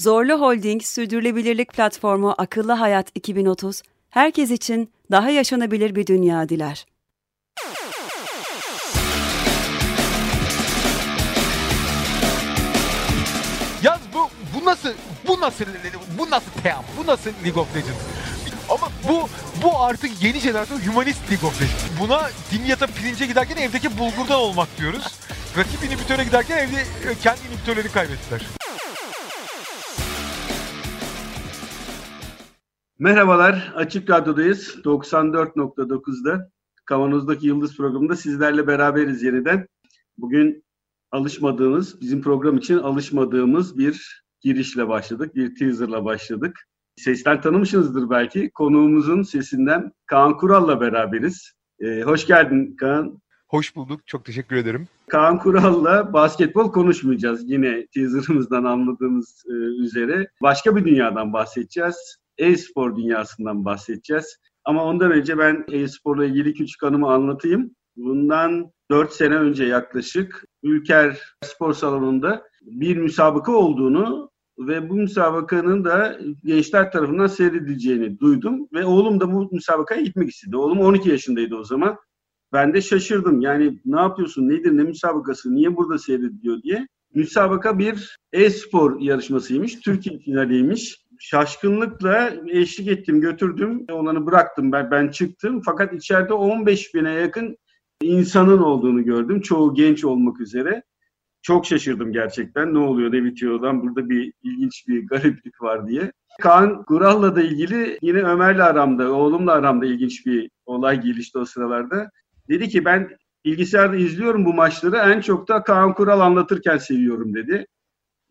Zorlu Holding Sürdürülebilirlik Platformu Akıllı Hayat 2030, herkes için daha yaşanabilir bir dünya diler. Yalnız bu bu nasıl bu nasıl bu nasıl team bu nasıl League of Legends? Ama bu bu artık yeni jenerasyon humanist League of Legends. Buna dimyata pirince giderken evdeki bulgurdan olmak diyoruz. Rakip inhibitöre giderken evde e, kendi inhibitörleri kaybettiler. Merhabalar, Açık Radyo'dayız. 94.9'da Kavanoz'daki Yıldız programında sizlerle beraberiz yeniden. Bugün alışmadığımız, bizim program için alışmadığımız bir girişle başladık, bir teaserla başladık. Sesten tanımışsınızdır belki. Konuğumuzun sesinden Kaan Kural'la beraberiz. Ee, hoş geldin Kaan. Hoş bulduk. Çok teşekkür ederim. Kaan Kural'la basketbol konuşmayacağız. Yine teaserımızdan anladığımız e, üzere. Başka bir dünyadan bahsedeceğiz. E-spor dünyasından bahsedeceğiz. Ama ondan önce ben e-sporla ilgili küçük anımı anlatayım. Bundan 4 sene önce yaklaşık Ülker Spor Salonu'nda bir müsabaka olduğunu ve bu müsabakanın da gençler tarafından seyredileceğini duydum ve oğlum da bu müsabakaya gitmek istedi. Oğlum 12 yaşındaydı o zaman. Ben de şaşırdım. Yani ne yapıyorsun, nedir, ne müsabakası, niye burada seyrediliyor diye. Müsabaka bir e-spor yarışmasıymış. Türkiye finaliymiş. Şaşkınlıkla eşlik ettim, götürdüm. Olanı bıraktım, ben, ben çıktım. Fakat içeride 15 bine yakın insanın olduğunu gördüm. Çoğu genç olmak üzere. Çok şaşırdım gerçekten. Ne oluyor, ne bitiyor lan? Burada bir ilginç bir gariplik var diye. Kaan Kural'la da ilgili yine Ömer'le aramda, oğlumla aramda ilginç bir olay gelişti o sıralarda. Dedi ki ben bilgisayarda izliyorum bu maçları. En çok da Kaan Kural anlatırken seviyorum dedi.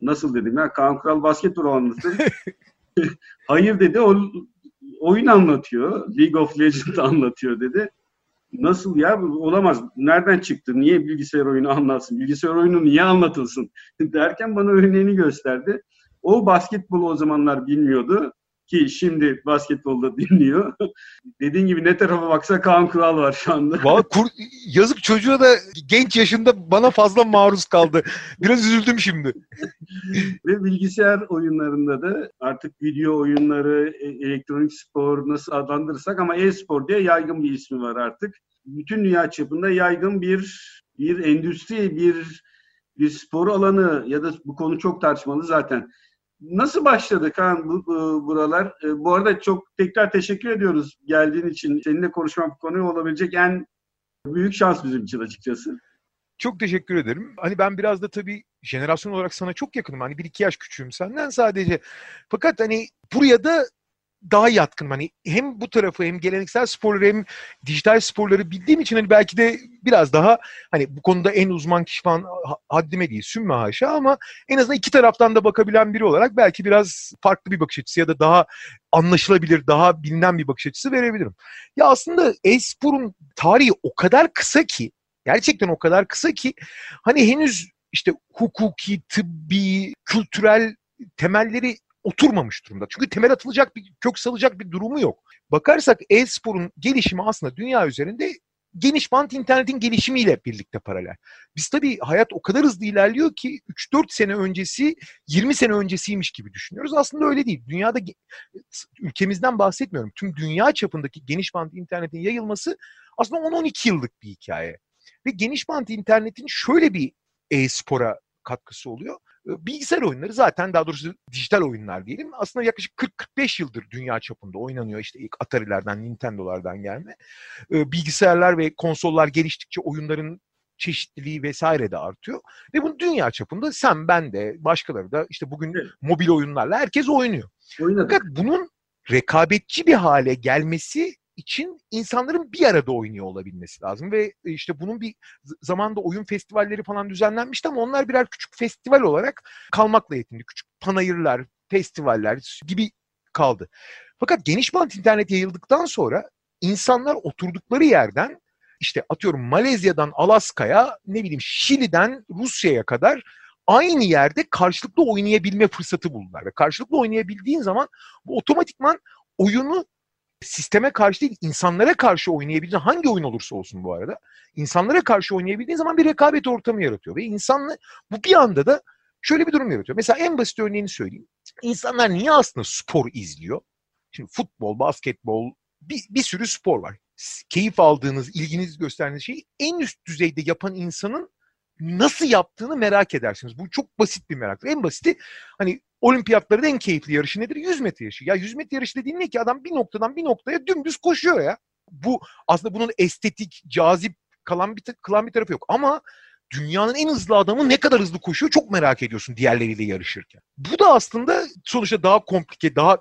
Nasıl dedim ya? Kaan Kural basketbol anlatır. Hayır dedi. O oyun anlatıyor. League of Legends anlatıyor dedi. Nasıl ya? Olamaz. Nereden çıktı? Niye bilgisayar oyunu anlatsın? Bilgisayar oyunu niye anlatılsın? Derken bana örneğini gösterdi. O basketbolu o zamanlar bilmiyordu ki şimdi basketbolda dinliyor. Dediğin gibi ne tarafa baksa Kaan Kural var şu anda. Vallahi kur, yazık çocuğa da genç yaşında bana fazla maruz kaldı. Biraz üzüldüm şimdi. Ve bilgisayar oyunlarında da artık video oyunları, e, elektronik spor nasıl adlandırırsak ama e-spor diye yaygın bir ismi var artık. Bütün dünya çapında yaygın bir bir endüstri, bir bir spor alanı ya da bu konu çok tartışmalı zaten. Nasıl başladı Kaan bu, bu, buralar? E, bu arada çok tekrar teşekkür ediyoruz geldiğin için. Seninle konuşmak konuyu olabilecek en büyük şans bizim için açıkçası. Çok teşekkür ederim. Hani ben biraz da tabii jenerasyon olarak sana çok yakınım. Hani bir iki yaş küçüğüm senden sadece. Fakat hani buraya da daha yatkınım. Hani hem bu tarafı hem geleneksel sporları hem dijital sporları bildiğim için hani belki de biraz daha hani bu konuda en uzman kişi falan haddime değil sümme haşa ama en azından iki taraftan da bakabilen biri olarak belki biraz farklı bir bakış açısı ya da daha anlaşılabilir, daha bilinen bir bakış açısı verebilirim. Ya aslında e-sporun tarihi o kadar kısa ki gerçekten o kadar kısa ki hani henüz işte hukuki, tıbbi, kültürel temelleri oturmamış durumda. Çünkü temel atılacak bir, kök salacak bir durumu yok. Bakarsak e-sporun gelişimi aslında dünya üzerinde geniş bant internetin gelişimiyle birlikte paralel. Biz tabii hayat o kadar hızlı ilerliyor ki 3-4 sene öncesi 20 sene öncesiymiş gibi düşünüyoruz. Aslında öyle değil. Dünyada ülkemizden bahsetmiyorum. Tüm dünya çapındaki geniş bant internetin yayılması aslında 10-12 yıllık bir hikaye. Ve geniş bant internetin şöyle bir e-spora katkısı oluyor. Bilgisayar oyunları zaten daha doğrusu dijital oyunlar diyelim. Aslında yaklaşık 40-45 yıldır dünya çapında oynanıyor. İşte ilk Atari'lerden, Nintendo'lardan gelme. Bilgisayarlar ve konsollar geliştikçe oyunların çeşitliliği vesaire de artıyor. Ve bunu dünya çapında sen, ben de, başkaları da işte bugün evet. mobil oyunlarla herkes oynuyor. Oynadık. Fakat bunun rekabetçi bir hale gelmesi için insanların bir arada oynuyor olabilmesi lazım ve e, işte bunun bir zamanda oyun festivalleri falan düzenlenmişti ama onlar birer küçük festival olarak kalmakla yetindi. Küçük panayırlar, festivaller gibi kaldı. Fakat geniş bant internet yayıldıktan sonra insanlar oturdukları yerden işte atıyorum Malezya'dan Alaska'ya ne bileyim Şili'den Rusya'ya kadar aynı yerde karşılıklı oynayabilme fırsatı buldular. Ve karşılıklı oynayabildiğin zaman bu otomatikman oyunu sisteme karşı değil insanlara karşı oynayabildiğin hangi oyun olursa olsun bu arada insanlara karşı oynayabildiğin zaman bir rekabet ortamı yaratıyor. Ve insanla bu bir anda da şöyle bir durum yaratıyor. Mesela en basit örneğini söyleyeyim. İnsanlar niye aslında spor izliyor? Şimdi futbol, basketbol, bir, bir sürü spor var. Keyif aldığınız, ilginiz gösterdiğiniz şeyi en üst düzeyde yapan insanın nasıl yaptığını merak edersiniz. Bu çok basit bir meraktır. En basiti hani olimpiyatların en keyifli yarışı nedir? 100 metre yarışı. Ya 100 metre yarışı dediğin ne ki? Adam bir noktadan bir noktaya dümdüz koşuyor ya. Bu aslında bunun estetik, cazip kalan bir, kılan bir tarafı yok. Ama dünyanın en hızlı adamı ne kadar hızlı koşuyor çok merak ediyorsun diğerleriyle yarışırken. Bu da aslında sonuçta daha komplike, daha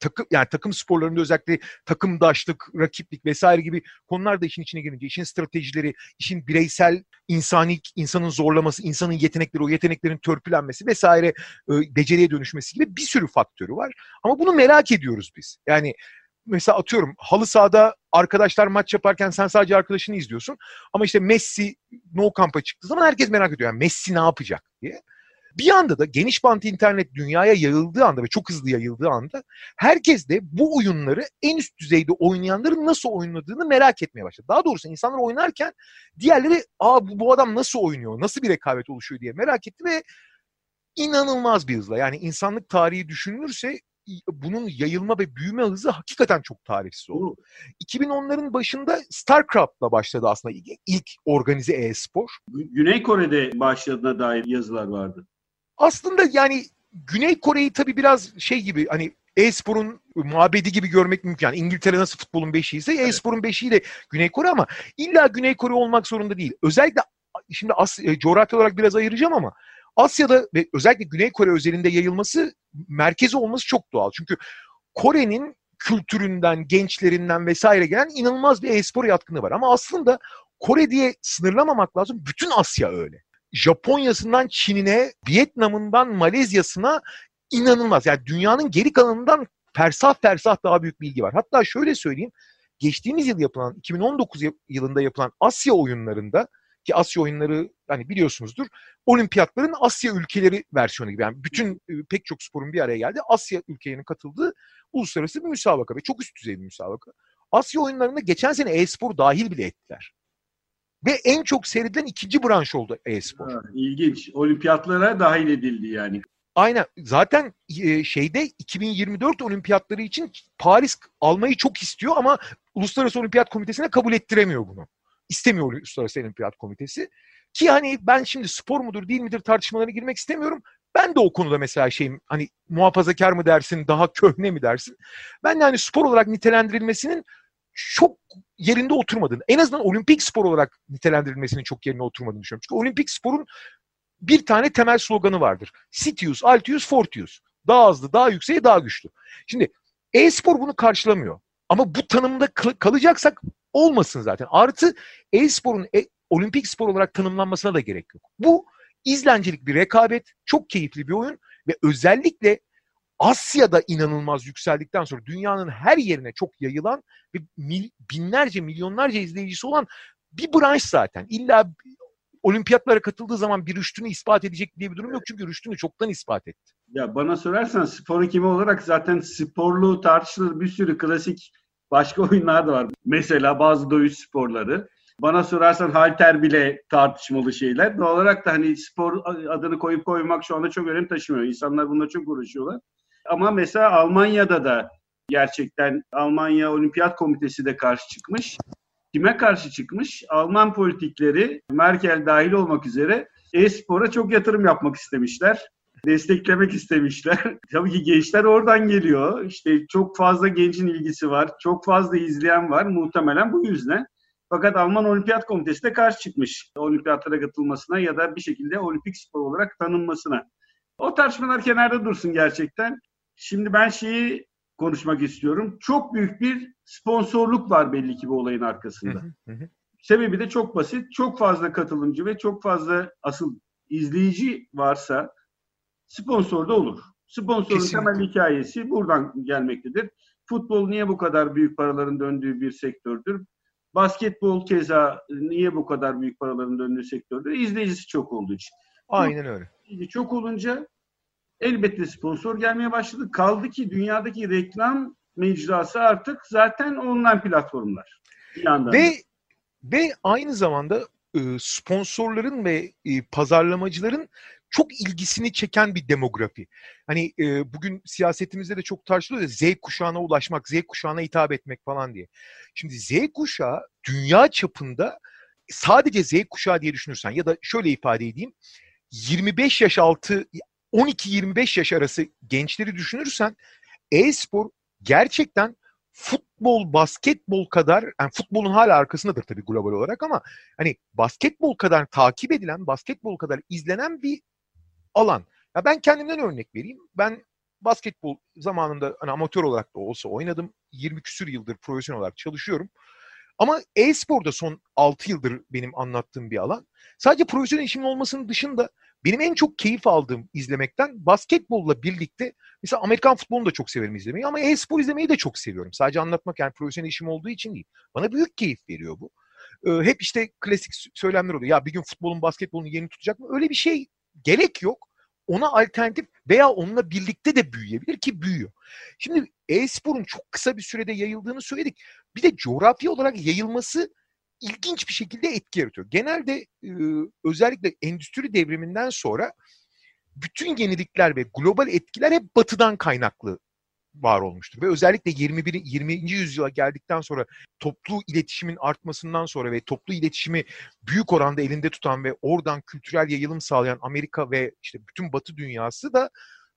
takım yani takım sporlarında özellikle takımdaşlık, rakiplik vesaire gibi konular da işin içine girince işin stratejileri, işin bireysel insani insanın zorlaması, insanın yetenekleri, o yeteneklerin törpülenmesi vesaire e, beceriye dönüşmesi gibi bir sürü faktörü var. Ama bunu merak ediyoruz biz. Yani mesela atıyorum halı sahada arkadaşlar maç yaparken sen sadece arkadaşını izliyorsun. Ama işte Messi no kamp'a çıktığı zaman herkes merak ediyor. Yani Messi ne yapacak diye. Bir anda da geniş bant internet dünyaya yayıldığı anda ve çok hızlı yayıldığı anda herkes de bu oyunları en üst düzeyde oynayanların nasıl oynadığını merak etmeye başladı. Daha doğrusu insanlar oynarken diğerleri aa bu, bu adam nasıl oynuyor, nasıl bir rekabet oluşuyor diye merak etti ve inanılmaz bir hızla yani insanlık tarihi düşünülürse bunun yayılma ve büyüme hızı hakikaten çok tarihsiz oldu. 2010'ların başında StarCraft'la başladı aslında ilk organize e-spor. Güney Kore'de başladığına dair yazılar vardı. Aslında yani Güney Kore'yi tabii biraz şey gibi hani e-sporun mabedi gibi görmek mümkün. Yani İngiltere nasıl futbolun beşiği ise evet. e-sporun beşiği de Güney Kore ama illa Güney Kore olmak zorunda değil. Özellikle şimdi as, e, coğrafya olarak biraz ayıracağım ama Asya'da ve özellikle Güney Kore özelinde yayılması merkezi olması çok doğal. Çünkü Kore'nin kültüründen, gençlerinden vesaire gelen inanılmaz bir e-spor yatkınlığı var. Ama aslında Kore diye sınırlamamak lazım. Bütün Asya öyle. Japonya'sından Çin'ine, Vietnam'ından Malezya'sına inanılmaz. Yani dünyanın geri kalanından fersah fersah daha büyük bilgi var. Hatta şöyle söyleyeyim. Geçtiğimiz yıl yapılan, 2019 yılında yapılan Asya oyunlarında ki Asya oyunları hani biliyorsunuzdur olimpiyatların Asya ülkeleri versiyonu gibi. Yani bütün pek çok sporun bir araya geldi. Asya ülkelerinin katıldığı uluslararası bir müsabaka ve çok üst düzey bir müsabaka. Asya oyunlarında geçen sene e-spor dahil bile ettiler. Ve en çok seyredilen ikinci branş oldu e-spor. Ha, ilginç. Olimpiyatlara dahil edildi yani. Aynen. Zaten e, şeyde 2024 olimpiyatları için Paris almayı çok istiyor ama Uluslararası Olimpiyat Komitesi'ne kabul ettiremiyor bunu. İstemiyor Uluslararası Olimpiyat Komitesi. Ki hani ben şimdi spor mudur değil midir tartışmalarına girmek istemiyorum. Ben de o konuda mesela şeyim hani muhafazakar mı dersin, daha köhne mi dersin? Ben de hani spor olarak nitelendirilmesinin çok yerinde oturmadığını, en azından olimpik spor olarak nitelendirilmesinin çok yerine oturmadığını düşünüyorum. Çünkü olimpik sporun bir tane temel sloganı vardır. Sitius, Altius, Fortius. Daha hızlı, daha yüksek, daha güçlü. Şimdi e-spor bunu karşılamıyor. Ama bu tanımda kalacaksak olmasın zaten. Artı e-sporun e, olimpik spor olarak tanımlanmasına da gerek yok. Bu izlencilik bir rekabet, çok keyifli bir oyun ve özellikle Asya'da inanılmaz yükseldikten sonra dünyanın her yerine çok yayılan ve mil, binlerce, milyonlarca izleyicisi olan bir branş zaten. İlla olimpiyatlara katıldığı zaman bir rüştünü ispat edecek diye bir durum yok. Çünkü rüştünü çoktan ispat etti. Ya bana sorarsan spor hekimi olarak zaten sporlu tartışılır bir sürü klasik başka oyunlar da var. Mesela bazı dövüş sporları. Bana sorarsan halter bile tartışmalı şeyler. Doğal olarak da hani spor adını koyup koymak şu anda çok önem taşımıyor. İnsanlar bununla çok uğraşıyorlar. Ama mesela Almanya'da da gerçekten Almanya Olimpiyat Komitesi de karşı çıkmış. Kime karşı çıkmış? Alman politikleri Merkel dahil olmak üzere e-spora çok yatırım yapmak istemişler. Desteklemek istemişler. Tabii ki gençler oradan geliyor. İşte çok fazla gencin ilgisi var. Çok fazla izleyen var. Muhtemelen bu yüzden. Fakat Alman Olimpiyat Komitesi de karşı çıkmış olimpiyatlara katılmasına ya da bir şekilde olimpik spor olarak tanınmasına. O tartışmalar kenarda dursun gerçekten. Şimdi ben şeyi konuşmak istiyorum. Çok büyük bir sponsorluk var belli ki bu olayın arkasında. Sebebi de çok basit. Çok fazla katılımcı ve çok fazla asıl izleyici varsa sponsor da olur. Sponsorun Kesinlikle. temel hikayesi buradan gelmektedir. Futbol niye bu kadar büyük paraların döndüğü bir sektördür? Basketbol keza niye bu kadar büyük paraların döndüğü sektördür? İzleyicisi çok olduğu için. Aynen öyle. Çok olunca elbette sponsor gelmeye başladı. Kaldı ki dünyadaki reklam mecrası artık zaten online platformlar. Bir yandan. Ve ve aynı zamanda e, sponsorların ve e, pazarlamacıların çok ilgisini çeken bir demografi. Hani e, bugün siyasetimizde de çok tartışılıyor ya Z kuşağına ulaşmak, Z kuşağına hitap etmek falan diye. Şimdi Z kuşağı dünya çapında sadece Z kuşağı diye düşünürsen ya da şöyle ifade edeyim 25 yaş altı 12-25 yaş arası gençleri düşünürsen e-spor gerçekten futbol, basketbol kadar, yani futbolun hala arkasındadır tabii global olarak ama hani basketbol kadar takip edilen, basketbol kadar izlenen bir alan. Ya ben kendimden örnek vereyim. Ben basketbol zamanında hani amatör olarak da olsa oynadım. 20 küsür yıldır profesyonel olarak çalışıyorum. Ama e-sporda son 6 yıldır benim anlattığım bir alan. Sadece profesyonel işimin olmasının dışında benim en çok keyif aldığım izlemekten basketbolla birlikte mesela Amerikan futbolunu da çok severim izlemeyi ama e-spor izlemeyi de çok seviyorum. Sadece anlatmak yani profesyonel işim olduğu için değil. Bana büyük keyif veriyor bu. Ee, hep işte klasik söylemler oluyor. Ya bir gün futbolun basketbolun yerini tutacak mı? Öyle bir şey gerek yok. Ona alternatif veya onunla birlikte de büyüyebilir ki büyüyor. Şimdi e-sporun çok kısa bir sürede yayıldığını söyledik. Bir de coğrafi olarak yayılması ilginç bir şekilde etki yaratıyor. Genelde özellikle endüstri devriminden sonra bütün yenilikler ve global etkiler hep batıdan kaynaklı var olmuştur. Ve özellikle 21. 20. yüzyıla geldikten sonra toplu iletişimin artmasından sonra ve toplu iletişimi büyük oranda elinde tutan ve oradan kültürel yayılım sağlayan Amerika ve işte bütün batı dünyası da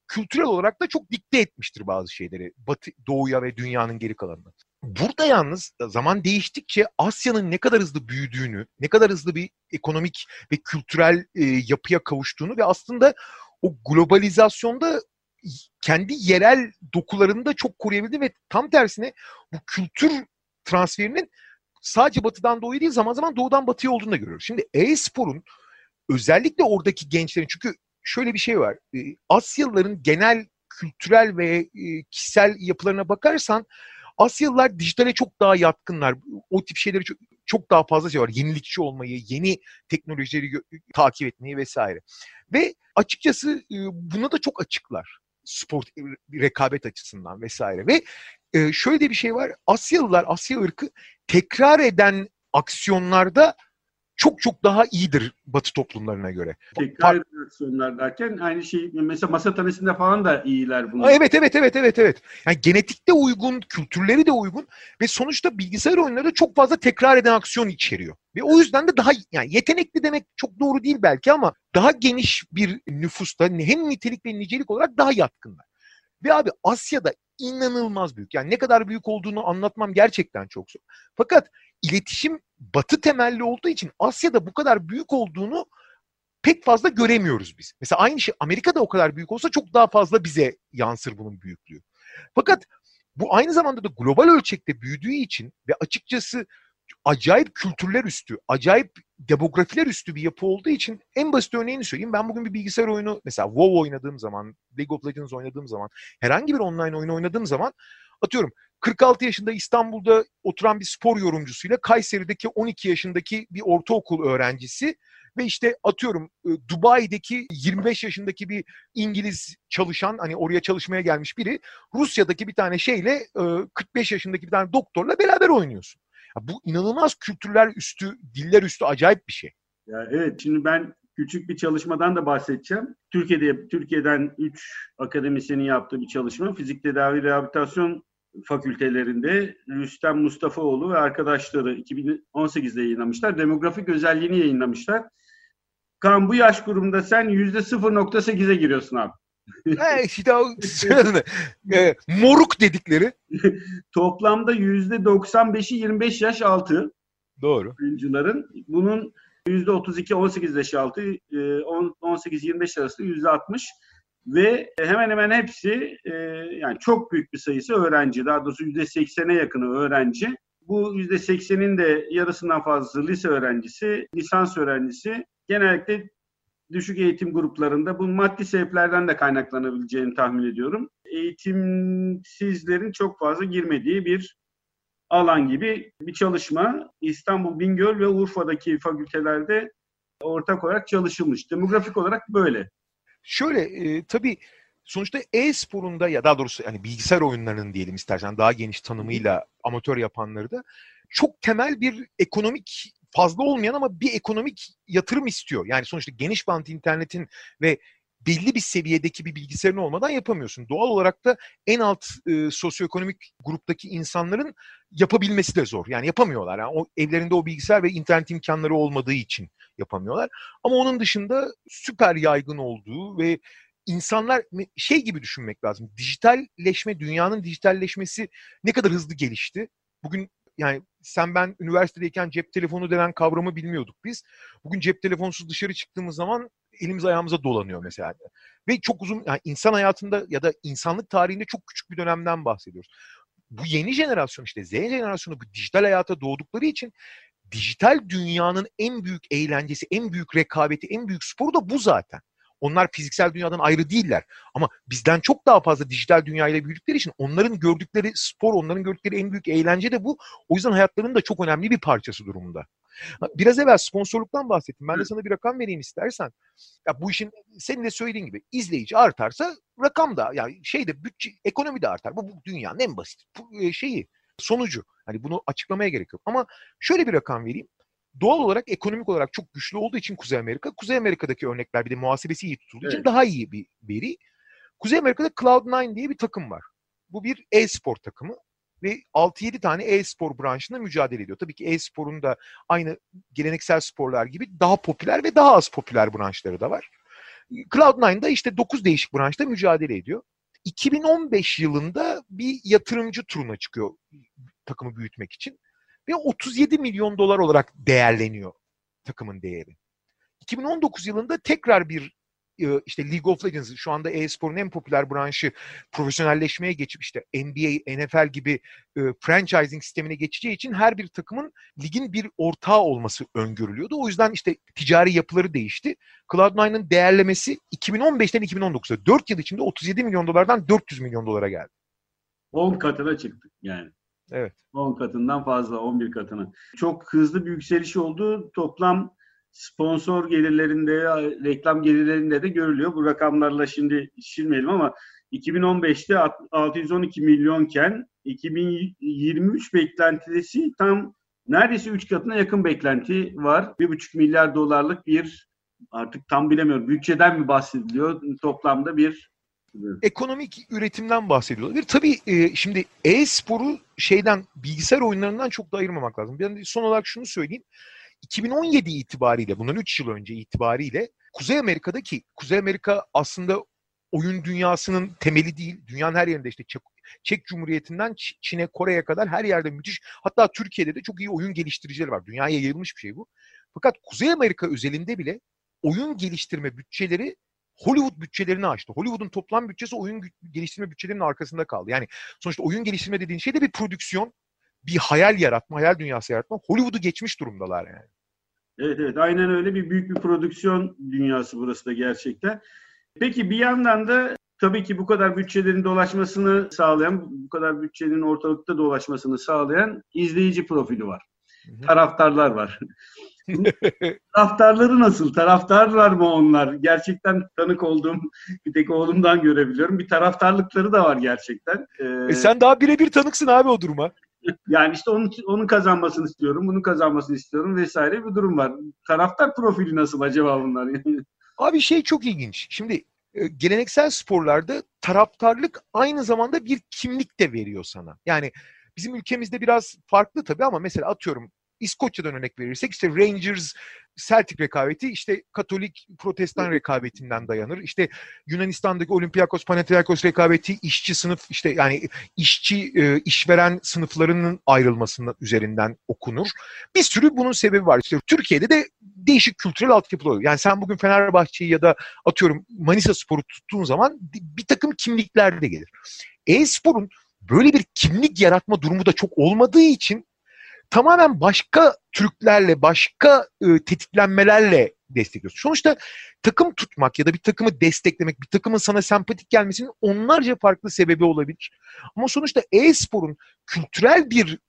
kültürel olarak da çok dikte etmiştir bazı şeyleri. Batı, doğuya ve dünyanın geri kalanına. Burada yalnız zaman değiştikçe Asya'nın ne kadar hızlı büyüdüğünü, ne kadar hızlı bir ekonomik ve kültürel e, yapıya kavuştuğunu ve aslında o globalizasyonda kendi yerel dokularını da çok koruyabildi ve tam tersine bu kültür transferinin sadece batıdan doğuya değil zaman zaman doğudan batıya olduğunu da görüyoruz. Şimdi e-sporun özellikle oradaki gençlerin çünkü şöyle bir şey var. E, Asyalıların genel kültürel ve e, kişisel yapılarına bakarsan Asyalılar dijitale çok daha yatkınlar. O tip şeyleri çok, çok daha fazla var. Yenilikçi olmayı, yeni teknolojileri takip etmeyi vesaire. Ve açıkçası buna da çok açıklar. Spor rekabet açısından vesaire. Ve şöyle de bir şey var. Asyalılar, Asya ırkı tekrar eden aksiyonlarda çok çok daha iyidir Batı toplumlarına göre. Tekrar reaksiyonlar derken aynı şey mesela masa tenisinde falan da iyiler bunlar. Evet evet evet evet evet. Yani genetikte uygun, kültürleri de uygun ve sonuçta bilgisayar oyunları çok fazla tekrar eden aksiyon içeriyor. Ve o yüzden de daha yani yetenekli demek çok doğru değil belki ama daha geniş bir nüfusta hem nitelik ve nicelik olarak daha yatkınlar. Ve abi Asya'da inanılmaz büyük. Yani ne kadar büyük olduğunu anlatmam gerçekten çok zor. Fakat iletişim batı temelli olduğu için Asya'da bu kadar büyük olduğunu pek fazla göremiyoruz biz. Mesela aynı şey Amerika'da o kadar büyük olsa çok daha fazla bize yansır bunun büyüklüğü. Fakat bu aynı zamanda da global ölçekte büyüdüğü için ve açıkçası acayip kültürler üstü, acayip demografiler üstü bir yapı olduğu için en basit örneğini söyleyeyim. Ben bugün bir bilgisayar oyunu mesela WoW oynadığım zaman, League of Legends oynadığım zaman, herhangi bir online oyunu oynadığım zaman atıyorum 46 yaşında İstanbul'da oturan bir spor yorumcusuyla Kayseri'deki 12 yaşındaki bir ortaokul öğrencisi ve işte atıyorum Dubai'deki 25 yaşındaki bir İngiliz çalışan hani oraya çalışmaya gelmiş biri Rusya'daki bir tane şeyle 45 yaşındaki bir tane doktorla beraber oynuyorsun. Bu inanılmaz kültürler üstü, diller üstü acayip bir şey. Ya evet şimdi ben küçük bir çalışmadan da bahsedeceğim. Türkiye'de Türkiye'den 3 akademisyenin yaptığı bir çalışma. Fizik tedavi rehabilitasyon fakültelerinde Rüstem Mustafaoğlu ve arkadaşları 2018'de yayınlamışlar. Demografik özelliğini yayınlamışlar. Kan bu yaş grubunda sen %0.8'e giriyorsun abi. He işte o e, moruk dedikleri. Toplamda %95'i 25 yaş altı. Doğru. Oyuncuların. Bunun %32 18 yaş altı, 18-25 arası %60 ve hemen hemen hepsi e, yani çok büyük bir sayısı öğrenci. Daha doğrusu %80'e yakını öğrenci. Bu %80'in de yarısından fazlası lise öğrencisi, lisans öğrencisi. Genellikle düşük eğitim gruplarında bu maddi sebeplerden de kaynaklanabileceğini tahmin ediyorum. Eğitimsizlerin çok fazla girmediği bir alan gibi bir çalışma İstanbul, Bingöl ve Urfa'daki fakültelerde ortak olarak çalışılmış. Demografik olarak böyle. Şöyle e, tabii sonuçta e-sporunda ya daha doğrusu hani bilgisayar oyunlarının diyelim istersen daha geniş tanımıyla amatör yapanları da çok temel bir ekonomik fazla olmayan ama bir ekonomik yatırım istiyor. Yani sonuçta geniş bant internetin ve belli bir seviyedeki bir bilgisayarın olmadan yapamıyorsun. Doğal olarak da en alt e, sosyoekonomik gruptaki insanların yapabilmesi de zor. Yani yapamıyorlar. Yani o evlerinde o bilgisayar ve internet imkanları olmadığı için yapamıyorlar. Ama onun dışında süper yaygın olduğu ve insanlar şey gibi düşünmek lazım. Dijitalleşme, dünyanın dijitalleşmesi ne kadar hızlı gelişti. Bugün yani sen ben üniversitedeyken cep telefonu denen kavramı bilmiyorduk biz. Bugün cep telefonsuz dışarı çıktığımız zaman elimiz ayağımıza dolanıyor mesela. Ve çok uzun yani insan hayatında ya da insanlık tarihinde çok küçük bir dönemden bahsediyoruz. Bu yeni jenerasyon işte Z jenerasyonu bu dijital hayata doğdukları için dijital dünyanın en büyük eğlencesi, en büyük rekabeti, en büyük sporu da bu zaten. Onlar fiziksel dünyadan ayrı değiller. Ama bizden çok daha fazla dijital dünyayla büyüdükleri için onların gördükleri spor, onların gördükleri en büyük eğlence de bu. O yüzden hayatlarının da çok önemli bir parçası durumunda. Biraz evvel sponsorluktan bahsettim. Ben de sana bir rakam vereyim istersen. Ya bu işin senin de söylediğin gibi izleyici artarsa rakam da yani şeyde bütçe ekonomi de artar. Bu, bu dünyanın en basit e, şeyi sonucu. Hani bunu açıklamaya gerek yok. Ama şöyle bir rakam vereyim doğal olarak ekonomik olarak çok güçlü olduğu için Kuzey Amerika, Kuzey Amerika'daki örnekler bir de muhasebesi iyi tutulduğu evet. için daha iyi bir veri. Kuzey Amerika'da Cloud9 diye bir takım var. Bu bir e-spor takımı ve 6-7 tane e-spor branşında mücadele ediyor. Tabii ki e-sporun da aynı geleneksel sporlar gibi daha popüler ve daha az popüler branşları da var. Cloud9'da işte 9 değişik branşta mücadele ediyor. 2015 yılında bir yatırımcı turuna çıkıyor takımı büyütmek için ve 37 milyon dolar olarak değerleniyor takımın değeri. 2019 yılında tekrar bir e, işte League of Legends şu anda e-sporun en popüler branşı profesyonelleşmeye geçip işte NBA, NFL gibi e, franchising sistemine geçeceği için her bir takımın ligin bir ortağı olması öngörülüyordu. O yüzden işte ticari yapıları değişti. Cloud9'ın değerlemesi 2015'ten 2019'a 4 yıl içinde 37 milyon dolardan 400 milyon dolara geldi. 10 katına çıktık yani. Evet. 10 katından fazla, 11 katına. Çok hızlı bir yükseliş oldu. Toplam sponsor gelirlerinde, reklam gelirlerinde de görülüyor. Bu rakamlarla şimdi şişirmeyelim ama 2015'te 612 milyonken 2023 beklentisi tam neredeyse 3 katına yakın beklenti var. 1,5 milyar dolarlık bir artık tam bilemiyorum bütçeden mi bahsediliyor toplamda bir ekonomik üretimden bahsediyorlar. Tabii e, şimdi e-sporu şeyden bilgisayar oyunlarından çok da ayırmamak lazım. Ben son olarak şunu söyleyeyim. 2017 itibariyle, bundan 3 yıl önce itibariyle Kuzey Amerika'daki, Kuzey Amerika aslında oyun dünyasının temeli değil. Dünyanın her yerinde işte Çek, Çek Cumhuriyeti'nden Çin'e, Kore'ye kadar her yerde müthiş. Hatta Türkiye'de de çok iyi oyun geliştiricileri var. Dünyaya yayılmış bir şey bu. Fakat Kuzey Amerika özelinde bile oyun geliştirme bütçeleri Hollywood bütçelerini açtı. Hollywood'un toplam bütçesi oyun geliştirme bütçelerinin arkasında kaldı. Yani sonuçta oyun geliştirme dediğin şey de bir prodüksiyon, bir hayal yaratma, hayal dünyası yaratma. Hollywood'u geçmiş durumdalar yani. Evet evet aynen öyle bir büyük bir prodüksiyon dünyası burası da gerçekten. Peki bir yandan da tabii ki bu kadar bütçelerin dolaşmasını sağlayan, bu kadar bütçenin ortalıkta dolaşmasını sağlayan izleyici profili var. Hı hı. Taraftarlar var. Taraftarları nasıl? Taraftarlar mı onlar? Gerçekten tanık olduğum bir tek oğlumdan görebiliyorum. Bir taraftarlıkları da var gerçekten. Ee, e sen daha birebir tanıksın abi o duruma. Yani işte onun, onun kazanmasını istiyorum, bunu kazanmasını istiyorum vesaire bir durum var. Taraftar profili nasıl acaba bunlar? abi şey çok ilginç. Şimdi e, geleneksel sporlarda taraftarlık aynı zamanda bir kimlik de veriyor sana. Yani bizim ülkemizde biraz farklı tabii ama mesela atıyorum İskoçya'dan örnek verirsek işte Rangers Celtic rekabeti işte Katolik Protestan rekabetinden dayanır. İşte Yunanistan'daki Olympiakos Panathinaikos rekabeti işçi sınıf işte yani işçi e, işveren sınıflarının ayrılmasının üzerinden okunur. Bir sürü bunun sebebi var. İşte Türkiye'de de değişik kültürel altyapılar oluyor. Yani sen bugün Fenerbahçe'yi ya da atıyorum Manisa Spor'u tuttuğun zaman bir takım kimlikler de gelir. E-sporun böyle bir kimlik yaratma durumu da çok olmadığı için tamamen başka Türklerle, başka e, tetiklenmelerle destekliyorsun. Sonuçta takım tutmak ya da bir takımı desteklemek, bir takımın sana sempatik gelmesinin onlarca farklı sebebi olabilir. Ama sonuçta e-sporun kültürel bir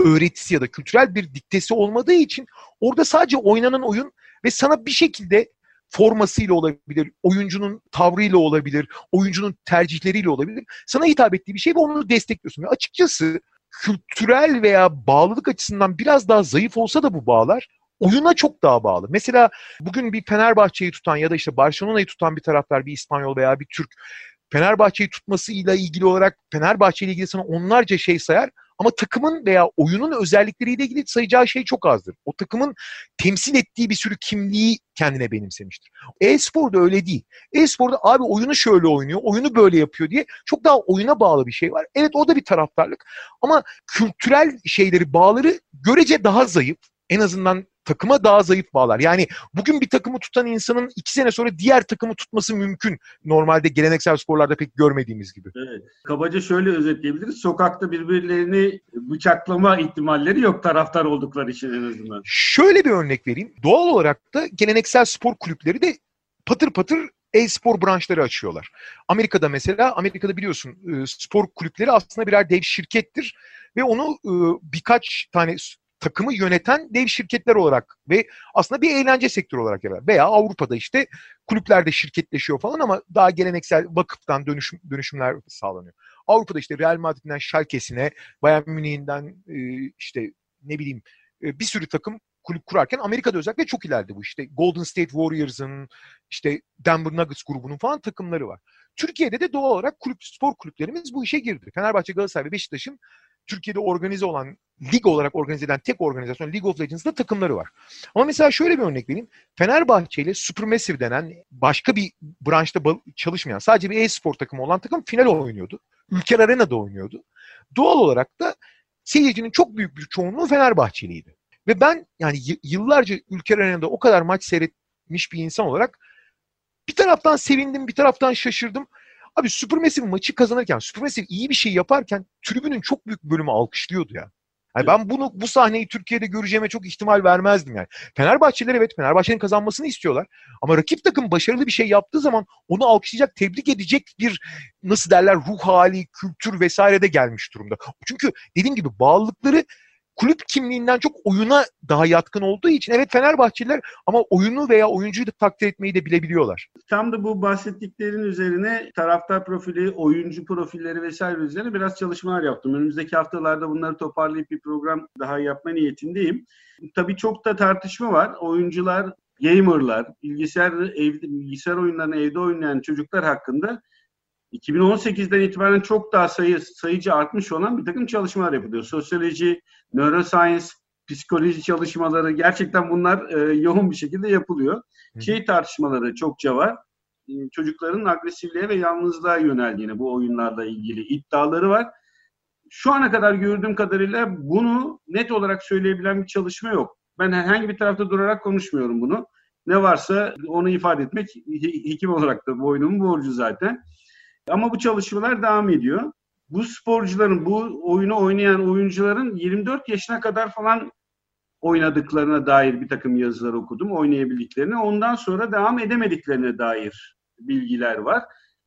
öğretisi ya da kültürel bir diktesi olmadığı için orada sadece oynanan oyun ve sana bir şekilde formasıyla olabilir, oyuncunun tavrıyla olabilir, oyuncunun tercihleriyle olabilir. Sana hitap ettiği bir şey ve onu destekliyorsun. Ve açıkçası kültürel veya bağlılık açısından biraz daha zayıf olsa da bu bağlar oyuna çok daha bağlı. Mesela bugün bir Fenerbahçe'yi tutan ya da işte Barcelona'yı tutan bir taraftar, bir İspanyol veya bir Türk Fenerbahçe'yi tutmasıyla ilgili olarak Fenerbahçe ile ilgili sana onlarca şey sayar ama takımın veya oyunun özellikleriyle ilgili sayacağı şey çok azdır. O takımın temsil ettiği bir sürü kimliği kendine benimsemiştir. E-sporda öyle değil. E-sporda abi oyunu şöyle oynuyor, oyunu böyle yapıyor diye çok daha oyuna bağlı bir şey var. Evet o da bir taraftarlık ama kültürel şeyleri, bağları görece daha zayıf. En azından takıma daha zayıf bağlar. Yani bugün bir takımı tutan insanın iki sene sonra diğer takımı tutması mümkün. Normalde geleneksel sporlarda pek görmediğimiz gibi. Evet. Kabaca şöyle özetleyebiliriz. Sokakta birbirlerini bıçaklama ihtimalleri yok taraftar oldukları için en azından. Şöyle bir örnek vereyim. Doğal olarak da geleneksel spor kulüpleri de patır patır e-spor branşları açıyorlar. Amerika'da mesela, Amerika'da biliyorsun e, spor kulüpleri aslında birer dev şirkettir ve onu e, birkaç tane takımı yöneten dev şirketler olarak ve aslında bir eğlence sektörü olarak yarar. Veya Avrupa'da işte kulüplerde şirketleşiyor falan ama daha geleneksel vakıftan dönüşüm, dönüşümler sağlanıyor. Avrupa'da işte Real Madrid'den Schalke'sine, Bayern Münih'inden e, işte ne bileyim e, bir sürü takım kulüp kurarken Amerika'da özellikle çok ileride bu. İşte Golden State Warriors'ın, işte Denver Nuggets grubunun falan takımları var. Türkiye'de de doğal olarak kulüp, spor kulüplerimiz bu işe girdi. Fenerbahçe, Galatasaray ve Beşiktaş'ın Türkiye'de organize olan, lig olarak organize edilen tek organizasyon League of Legends'da takımları var. Ama mesela şöyle bir örnek vereyim. Fenerbahçe ile Supermassive denen başka bir branşta çalışmayan, sadece bir e-spor takımı olan takım final oynuyordu. Ülker Arena'da oynuyordu. Doğal olarak da seyircinin çok büyük bir çoğunluğu Fenerbahçeliydi. Ve ben yani yıllarca Ülker Arena'da o kadar maç seyretmiş bir insan olarak bir taraftan sevindim, bir taraftan şaşırdım. Abi Supermassive maçı kazanırken, Supermassive iyi bir şey yaparken tribünün çok büyük bölümü alkışlıyordu ya. Yani ben bunu bu sahneyi Türkiye'de göreceğime çok ihtimal vermezdim yani. Fenerbahçeliler evet Fenerbahçe'nin kazanmasını istiyorlar. Ama rakip takım başarılı bir şey yaptığı zaman onu alkışlayacak, tebrik edecek bir nasıl derler ruh hali, kültür vesaire de gelmiş durumda. Çünkü dediğim gibi bağlılıkları kulüp kimliğinden çok oyuna daha yatkın olduğu için evet Fenerbahçeliler ama oyunu veya oyuncuyu da takdir etmeyi de bilebiliyorlar. Tam da bu bahsettiklerin üzerine taraftar profili, oyuncu profilleri vesaire üzerine biraz çalışmalar yaptım. Önümüzdeki haftalarda bunları toparlayıp bir program daha yapma niyetindeyim. Tabii çok da tartışma var. Oyuncular, gamerlar, bilgisayar evde, bilgisayar oyunlarını evde oynayan çocuklar hakkında 2018'den itibaren çok daha sayı, sayıcı artmış olan bir takım çalışmalar yapılıyor. Sosyoloji, neuroscience, psikoloji çalışmaları gerçekten bunlar e, yoğun bir şekilde yapılıyor. Hı. Şey tartışmaları çokça var. E, çocukların agresifliğe ve yalnızlığa yöneldiğini bu oyunlarla ilgili iddiaları var. Şu ana kadar gördüğüm kadarıyla bunu net olarak söyleyebilen bir çalışma yok. Ben herhangi bir tarafta durarak konuşmuyorum bunu. Ne varsa onu ifade etmek hekim olarak da boynumun borcu zaten. Ama bu çalışmalar devam ediyor. Bu sporcuların, bu oyunu oynayan oyuncuların 24 yaşına kadar falan oynadıklarına dair bir takım yazılar okudum, oynayabildiklerini. Ondan sonra devam edemediklerine dair bilgiler var.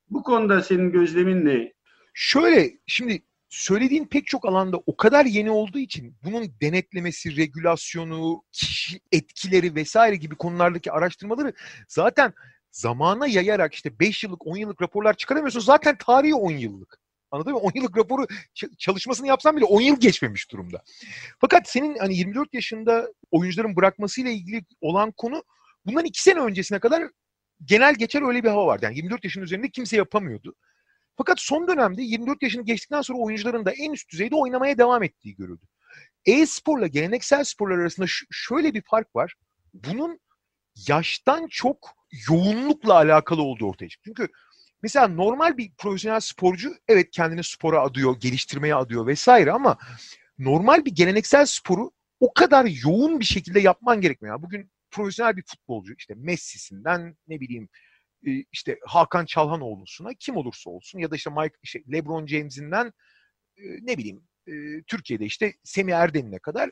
Bu konuda senin gözlemin ne? Şöyle, şimdi söylediğin pek çok alanda o kadar yeni olduğu için bunun denetlemesi, regülasyonu, kişi etkileri vesaire gibi konulardaki araştırmaları zaten zamana yayarak işte 5 yıllık 10 yıllık raporlar çıkaramıyorsun. Zaten tarihi 10 yıllık. Anladın mı? 10 yıllık raporu çalışmasını yapsan bile 10 yıl geçmemiş durumda. Fakat senin hani 24 yaşında oyuncuların bırakmasıyla ilgili olan konu bundan 2 sene öncesine kadar genel geçer öyle bir hava vardı. Yani 24 yaşın üzerinde kimse yapamıyordu. Fakat son dönemde 24 yaşını geçtikten sonra oyuncuların da en üst düzeyde oynamaya devam ettiği görüldü. E-sporla geleneksel sporlar arasında şöyle bir fark var. Bunun yaştan çok yoğunlukla alakalı olduğu ortaya çıktı. Çünkü mesela normal bir profesyonel sporcu evet kendini spora adıyor, geliştirmeye adıyor vesaire ama normal bir geleneksel sporu o kadar yoğun bir şekilde yapman gerekmiyor. Bugün profesyonel bir futbolcu işte Messi'sinden ne bileyim e, işte Hakan Çalhanoğlu'suna kim olursa olsun ya da işte Mike işte LeBron James'inden e, ne bileyim e, Türkiye'de işte Semih Erden'ine kadar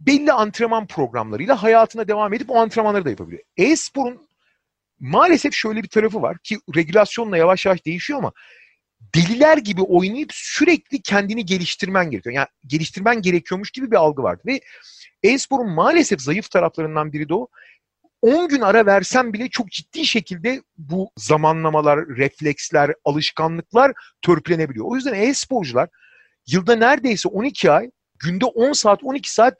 belli antrenman programlarıyla hayatına devam edip o antrenmanları da yapabiliyor. E-sporun maalesef şöyle bir tarafı var ki regülasyonla yavaş yavaş değişiyor ama deliler gibi oynayıp sürekli kendini geliştirmen gerekiyor. Yani geliştirmen gerekiyormuş gibi bir algı vardı ve e-sporun maalesef zayıf taraflarından biri de o. 10 gün ara versem bile çok ciddi şekilde bu zamanlamalar, refleksler, alışkanlıklar törpülenebiliyor. O yüzden e-sporcular yılda neredeyse 12 ay, günde 10 saat, 12 saat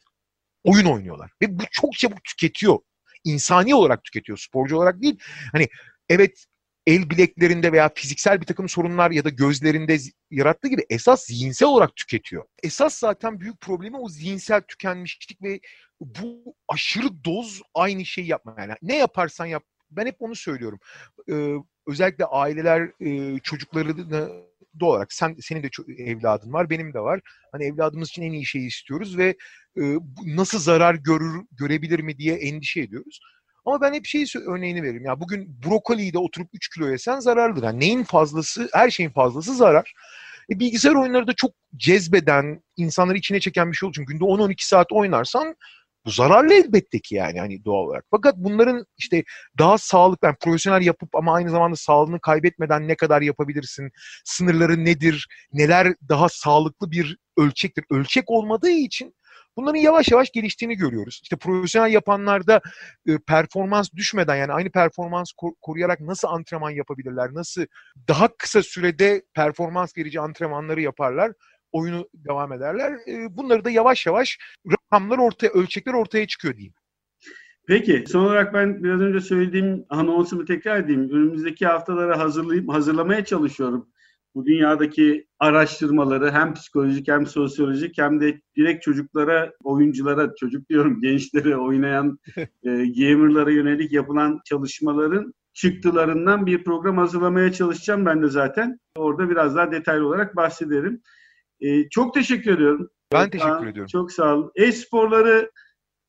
oyun oynuyorlar. Ve bu çok çabuk tüketiyor. İnsani olarak tüketiyor, sporcu olarak değil. Hani evet el bileklerinde veya fiziksel bir takım sorunlar ya da gözlerinde yarattığı gibi esas zihinsel olarak tüketiyor. Esas zaten büyük problemi o zihinsel tükenmişlik ve bu aşırı doz aynı şeyi yapma. Yani ne yaparsan yap. Ben hep onu söylüyorum. Ee, özellikle aileler e, çocuklarını doğal olarak sen senin de evladın var, benim de var. Hani evladımız için en iyi şeyi istiyoruz ve e, nasıl zarar görür görebilir mi diye endişe ediyoruz. Ama ben hep şey örneğini veririm. Ya bugün brokoliyi de oturup 3 kilo yesen zararlıdır. Yani neyin fazlası, her şeyin fazlası zarar. E, bilgisayar oyunları da çok cezbeden, insanları içine çeken bir şey olduğu için günde 10-12 saat oynarsan bu zararlı elbette ki yani hani doğal olarak. Fakat bunların işte daha sağlıklı, yani profesyonel yapıp ama aynı zamanda sağlığını kaybetmeden ne kadar yapabilirsin? Sınırları nedir? Neler daha sağlıklı bir ölçektir? Ölçek olmadığı için Bunların yavaş yavaş geliştiğini görüyoruz. İşte profesyonel yapanlarda e, performans düşmeden yani aynı performans kor- koruyarak nasıl antrenman yapabilirler? Nasıl daha kısa sürede performans verici antrenmanları yaparlar? Oyunu devam ederler. E, bunları da yavaş yavaş rakamlar ortaya, ölçekler ortaya çıkıyor diyeyim. Peki son olarak ben biraz önce söylediğim anonsumu tekrar edeyim. Önümüzdeki haftalara hazırlayıp hazırlamaya çalışıyorum bu dünyadaki araştırmaları hem psikolojik hem sosyolojik hem de direkt çocuklara, oyunculara, çocuk diyorum gençlere oynayan e, gamerlara yönelik yapılan çalışmaların çıktılarından bir program hazırlamaya çalışacağım ben de zaten. Orada biraz daha detaylı olarak bahsederim. E, çok teşekkür ediyorum. Ben teşekkür Kaan, ediyorum. Çok sağ olun. E-sporları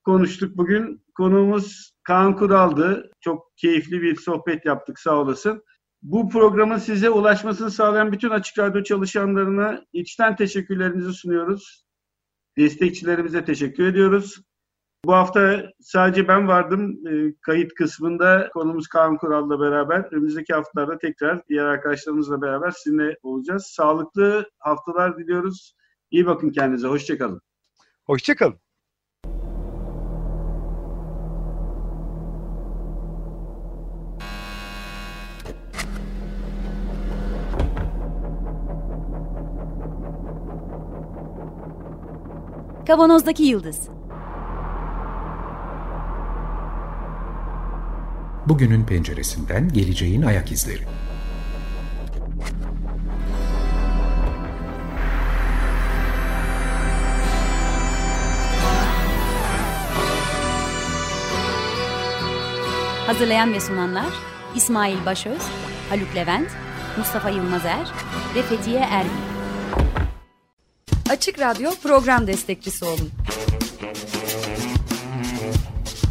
konuştuk bugün. Konuğumuz Kaan Kural'dı. Çok keyifli bir sohbet yaptık sağ olasın. Bu programın size ulaşmasını sağlayan bütün Açık Radyo çalışanlarına içten teşekkürlerimizi sunuyoruz. Destekçilerimize teşekkür ediyoruz. Bu hafta sadece ben vardım e, kayıt kısmında. Konumuz Kaan Kural'la beraber. Önümüzdeki haftalarda tekrar diğer arkadaşlarımızla beraber sizinle olacağız. Sağlıklı haftalar diliyoruz. İyi bakın kendinize. Hoşçakalın. Hoşçakalın. Kavanozdaki Yıldız Bugünün penceresinden geleceğin ayak izleri. Hazırlayan ve sunanlar İsmail Başöz, Haluk Levent, Mustafa Yılmazer ve Fethiye Erbil. Açık Radyo program destekçisi olun.